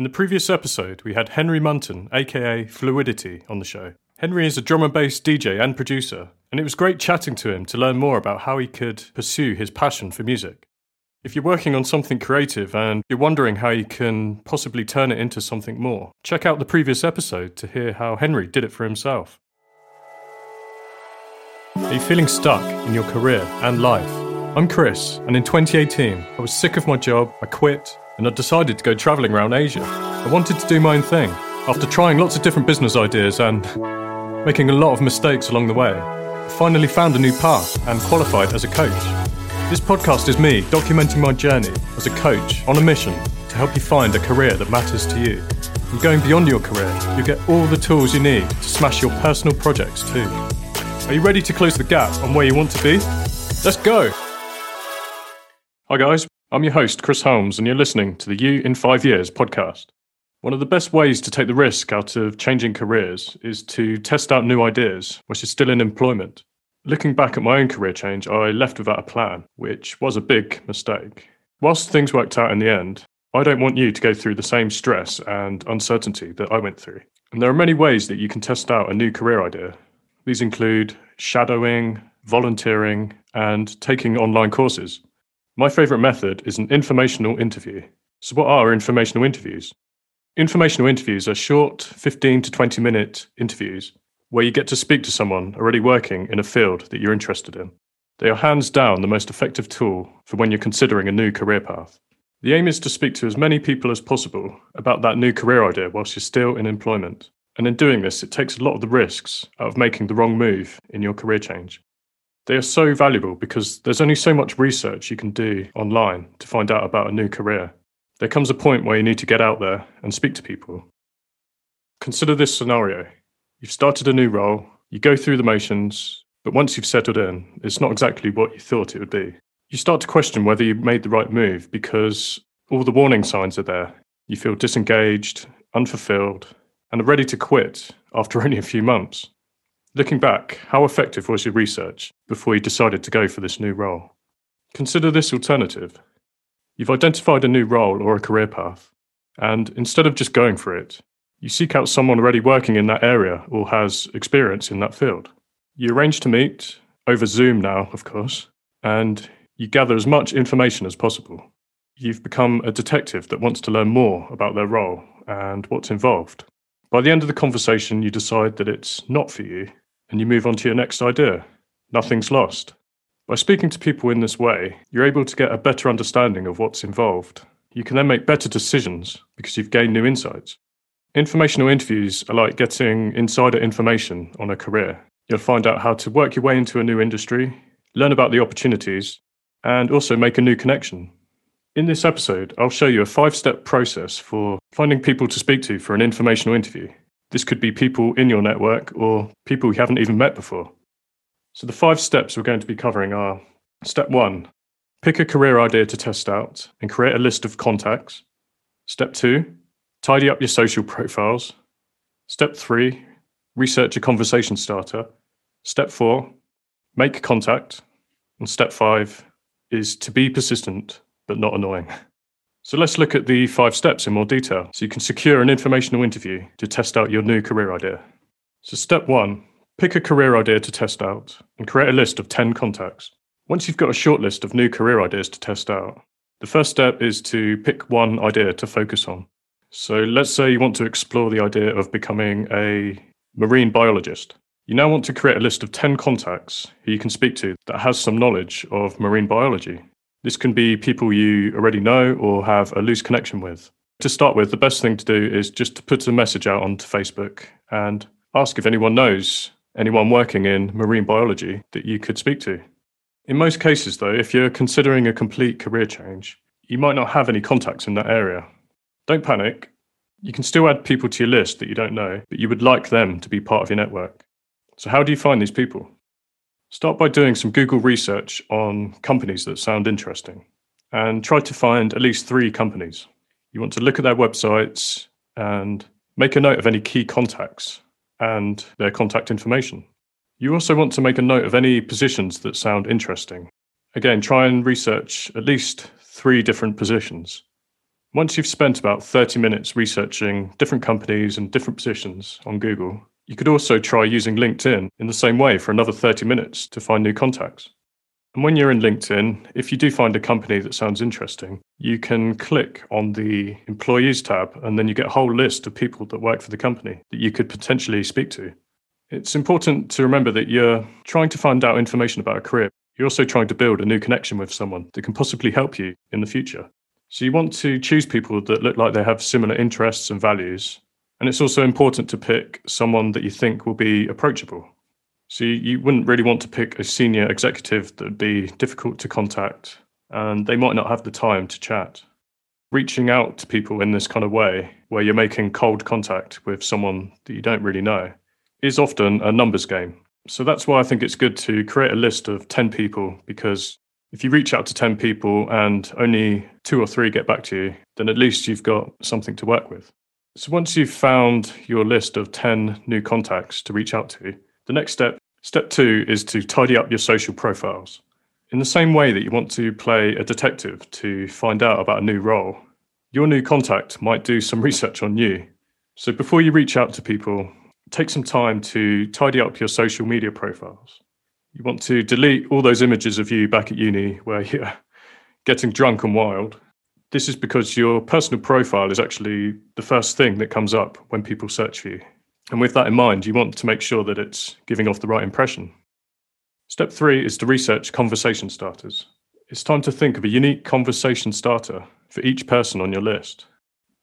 In the previous episode, we had Henry Munton, aka Fluidity, on the show. Henry is a drum and bass DJ and producer, and it was great chatting to him to learn more about how he could pursue his passion for music. If you're working on something creative and you're wondering how you can possibly turn it into something more, check out the previous episode to hear how Henry did it for himself. Are you feeling stuck in your career and life? I'm Chris, and in 2018, I was sick of my job, I quit, and I decided to go travelling around Asia. I wanted to do my own thing. After trying lots of different business ideas and making a lot of mistakes along the way, I finally found a new path and qualified as a coach. This podcast is me documenting my journey as a coach on a mission to help you find a career that matters to you. And going beyond your career, you get all the tools you need to smash your personal projects too. Are you ready to close the gap on where you want to be? Let's go! Hi guys, I'm your host, Chris Holmes, and you're listening to the You in Five Years podcast. One of the best ways to take the risk out of changing careers is to test out new ideas while you're still in employment. Looking back at my own career change, I left without a plan, which was a big mistake. Whilst things worked out in the end, I don't want you to go through the same stress and uncertainty that I went through. And there are many ways that you can test out a new career idea. These include shadowing, volunteering, and taking online courses. My favourite method is an informational interview. So, what are informational interviews? Informational interviews are short, 15 to 20 minute interviews where you get to speak to someone already working in a field that you're interested in. They are hands down the most effective tool for when you're considering a new career path. The aim is to speak to as many people as possible about that new career idea whilst you're still in employment. And in doing this, it takes a lot of the risks out of making the wrong move in your career change. They are so valuable because there's only so much research you can do online to find out about a new career. There comes a point where you need to get out there and speak to people. Consider this scenario You've started a new role, you go through the motions, but once you've settled in, it's not exactly what you thought it would be. You start to question whether you made the right move because all the warning signs are there. You feel disengaged, unfulfilled, and are ready to quit after only a few months. Looking back, how effective was your research before you decided to go for this new role? Consider this alternative. You've identified a new role or a career path, and instead of just going for it, you seek out someone already working in that area or has experience in that field. You arrange to meet, over Zoom now, of course, and you gather as much information as possible. You've become a detective that wants to learn more about their role and what's involved. By the end of the conversation, you decide that it's not for you and you move on to your next idea. Nothing's lost. By speaking to people in this way, you're able to get a better understanding of what's involved. You can then make better decisions because you've gained new insights. Informational interviews are like getting insider information on a career. You'll find out how to work your way into a new industry, learn about the opportunities, and also make a new connection. In this episode, I'll show you a five step process for finding people to speak to for an informational interview. This could be people in your network or people you haven't even met before. So, the five steps we're going to be covering are step one, pick a career idea to test out and create a list of contacts. Step two, Tidy up your social profiles. Step three, research a conversation starter. Step four, make contact. And step five is to be persistent but not annoying. So let's look at the five steps in more detail so you can secure an informational interview to test out your new career idea. So, step one, pick a career idea to test out and create a list of 10 contacts. Once you've got a short list of new career ideas to test out, the first step is to pick one idea to focus on. So let's say you want to explore the idea of becoming a marine biologist. You now want to create a list of 10 contacts who you can speak to that has some knowledge of marine biology. This can be people you already know or have a loose connection with. To start with, the best thing to do is just to put a message out onto Facebook and ask if anyone knows anyone working in marine biology that you could speak to. In most cases, though, if you're considering a complete career change, you might not have any contacts in that area, don't panic. You can still add people to your list that you don't know, but you would like them to be part of your network. So, how do you find these people? Start by doing some Google research on companies that sound interesting and try to find at least three companies. You want to look at their websites and make a note of any key contacts and their contact information. You also want to make a note of any positions that sound interesting. Again, try and research at least three different positions Once you've spent about 30 minutes researching different companies and different positions on Google, you could also try using LinkedIn in the same way for another 30 minutes to find new contacts. And when you're in LinkedIn, if you do find a company that sounds interesting, you can click on the employees tab and then you get a whole list of people that work for the company that you could potentially speak to. It's important to remember that you're trying to find out information about a career. You're also trying to build a new connection with someone that can possibly help you in the future. So you want to choose people that look like they have similar interests and values. And it's also important to pick someone that you think will be approachable. So you, you wouldn't really want to pick a senior executive that would be difficult to contact and they might not have the time to chat. Reaching out to people in this kind of way, where you're making cold contact with someone that you don't really know, is often a numbers game. So that's why I think it's good to create a list of 10 people because if you reach out to 10 people and only two or three get back to you, then at least you've got something to work with. So once you've found your list of 10 new contacts to reach out to, the next step, step two, is to tidy up your social profiles. In the same way that you want to play a detective to find out about a new role, your new contact might do some research on you. So before you reach out to people, take some time to tidy up your social media profiles. You want to delete all those images of you back at uni where you're getting drunk and wild. This is because your personal profile is actually the first thing that comes up when people search for you. And with that in mind, you want to make sure that it's giving off the right impression. Step three is to research conversation starters. It's time to think of a unique conversation starter for each person on your list.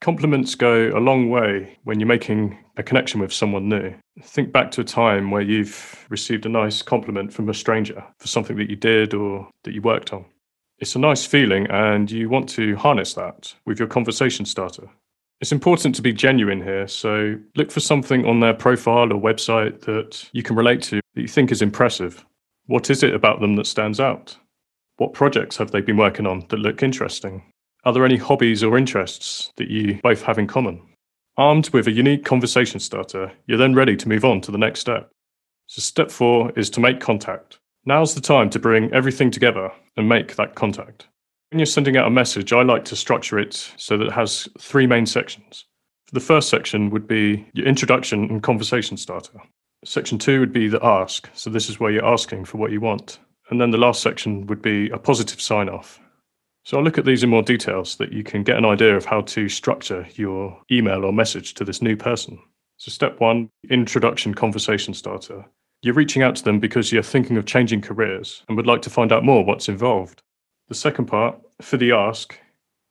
Compliments go a long way when you're making a connection with someone new. Think back to a time where you've received a nice compliment from a stranger for something that you did or that you worked on. It's a nice feeling, and you want to harness that with your conversation starter. It's important to be genuine here, so look for something on their profile or website that you can relate to that you think is impressive. What is it about them that stands out? What projects have they been working on that look interesting? Are there any hobbies or interests that you both have in common? Armed with a unique conversation starter, you're then ready to move on to the next step. So, step four is to make contact. Now's the time to bring everything together and make that contact. When you're sending out a message, I like to structure it so that it has three main sections. The first section would be your introduction and conversation starter. Section two would be the ask. So, this is where you're asking for what you want. And then the last section would be a positive sign off. So I'll look at these in more detail so that you can get an idea of how to structure your email or message to this new person. So, step one introduction conversation starter. You're reaching out to them because you're thinking of changing careers and would like to find out more what's involved. The second part, for the ask,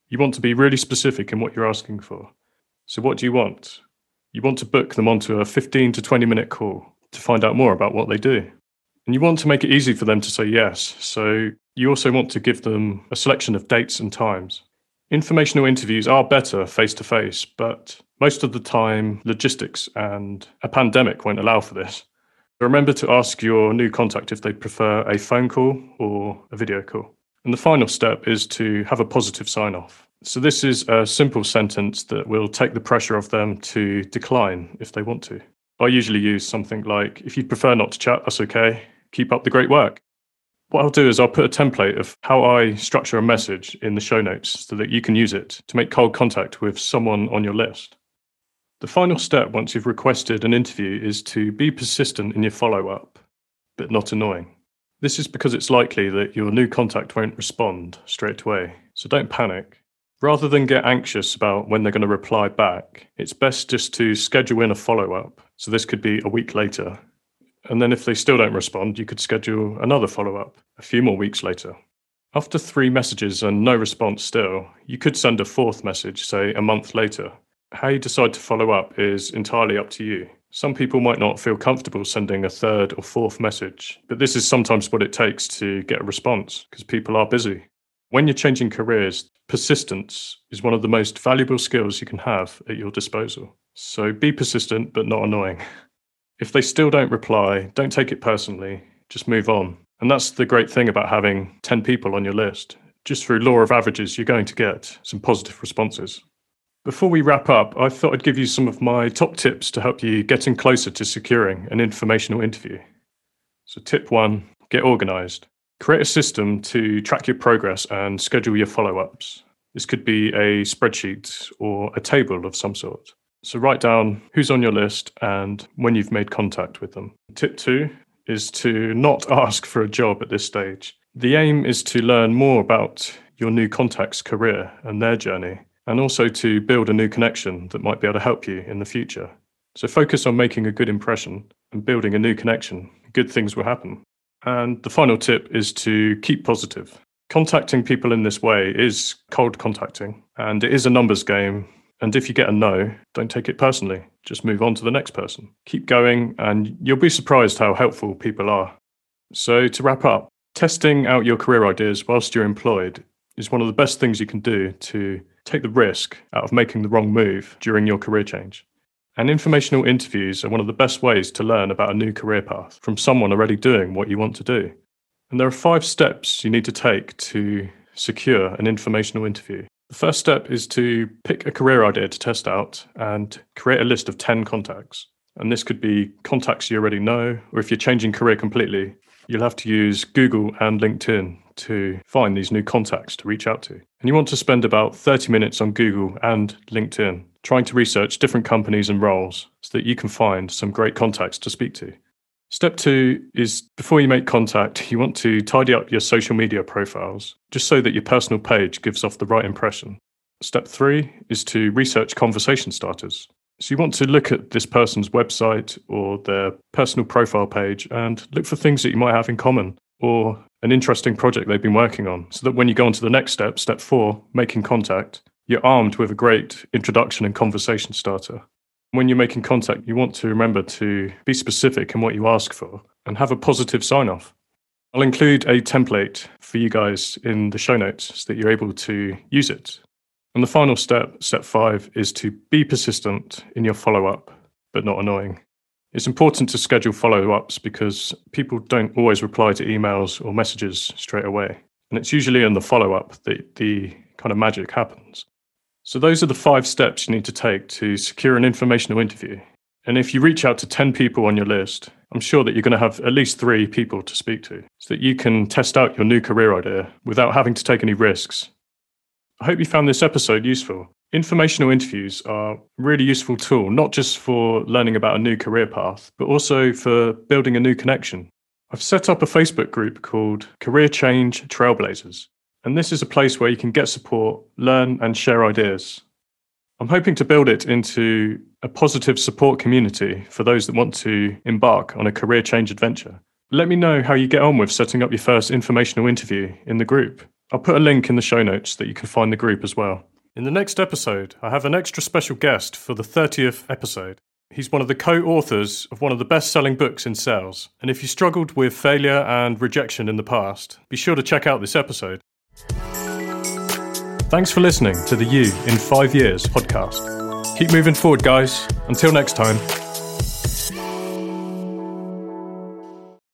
you want to be really specific in what you're asking for. So, what do you want? You want to book them onto a 15 to 20 minute call to find out more about what they do. And you want to make it easy for them to say yes. So, you also want to give them a selection of dates and times. Informational interviews are better face to face, but most of the time, logistics and a pandemic won't allow for this. Remember to ask your new contact if they prefer a phone call or a video call. And the final step is to have a positive sign off. So, this is a simple sentence that will take the pressure off them to decline if they want to. I usually use something like, if you prefer not to chat, that's okay. Keep up the great work. What I'll do is I'll put a template of how I structure a message in the show notes so that you can use it to make cold contact with someone on your list. The final step once you've requested an interview is to be persistent in your follow up, but not annoying. This is because it's likely that your new contact won't respond straight away, so don't panic. Rather than get anxious about when they're going to reply back, it's best just to schedule in a follow up. So this could be a week later and then if they still don't respond, you could schedule another follow up a few more weeks later. After three messages and no response still, you could send a fourth message, say a month later. How you decide to follow up is entirely up to you. Some people might not feel comfortable sending a third or fourth message, but this is sometimes what it takes to get a response because people are busy. When you're changing careers, persistence is one of the most valuable skills you can have at your disposal. So be persistent, but not annoying. If they still don't reply, don't take it personally, just move on. And that's the great thing about having 10 people on your list. Just through law of averages, you're going to get some positive responses. Before we wrap up, I thought I'd give you some of my top tips to help you getting closer to securing an informational interview. So, tip one get organized. Create a system to track your progress and schedule your follow ups. This could be a spreadsheet or a table of some sort. So write down who's on your list and when you've made contact with them. Tip two is to not ask for a job at this stage. The aim is to learn more about your new contact's career and their journey, and also to build a new connection that might be able to help you in the future. So focus on making a good impression and building a new connection. Good things will happen. And the final tip is to keep positive. Contacting people in this way is cold contacting, and it is a numbers game. And if you get a no, don't take it personally. Just move on to the next person. Keep going, and you'll be surprised how helpful people are. So, to wrap up, testing out your career ideas whilst you're employed is one of the best things you can do to take the risk out of making the wrong move during your career change. And informational interviews are one of the best ways to learn about a new career path from someone already doing what you want to do. And there are five steps you need to take to secure an informational interview. The first step is to pick a career idea to test out and create a list of 10 contacts. And this could be contacts you already know, or if you're changing career completely, you'll have to use Google and LinkedIn to find these new contacts to reach out to. And you want to spend about 30 minutes on Google and LinkedIn trying to research different companies and roles so that you can find some great contacts to speak to. Step two is before you make contact, you want to tidy up your social media profiles just so that your personal page gives off the right impression. Step three is to research conversation starters. So you want to look at this person's website or their personal profile page and look for things that you might have in common or an interesting project they've been working on so that when you go on to the next step, step four, making contact, you're armed with a great introduction and conversation starter. When you're making contact, you want to remember to be specific in what you ask for and have a positive sign off. I'll include a template for you guys in the show notes so that you're able to use it. And the final step, step five, is to be persistent in your follow up, but not annoying. It's important to schedule follow ups because people don't always reply to emails or messages straight away. And it's usually in the follow up that the kind of magic happens. So, those are the five steps you need to take to secure an informational interview. And if you reach out to 10 people on your list, I'm sure that you're going to have at least three people to speak to so that you can test out your new career idea without having to take any risks. I hope you found this episode useful. Informational interviews are a really useful tool, not just for learning about a new career path, but also for building a new connection. I've set up a Facebook group called Career Change Trailblazers, and this is a place where you can get support, learn, and share ideas. I'm hoping to build it into a positive support community for those that want to embark on a career change adventure. Let me know how you get on with setting up your first informational interview in the group. I'll put a link in the show notes that you can find the group as well. In the next episode, I have an extra special guest for the 30th episode. He's one of the co authors of one of the best selling books in sales. And if you struggled with failure and rejection in the past, be sure to check out this episode. Thanks for listening to the You in Five Years podcast. Keep moving forward, guys. Until next time.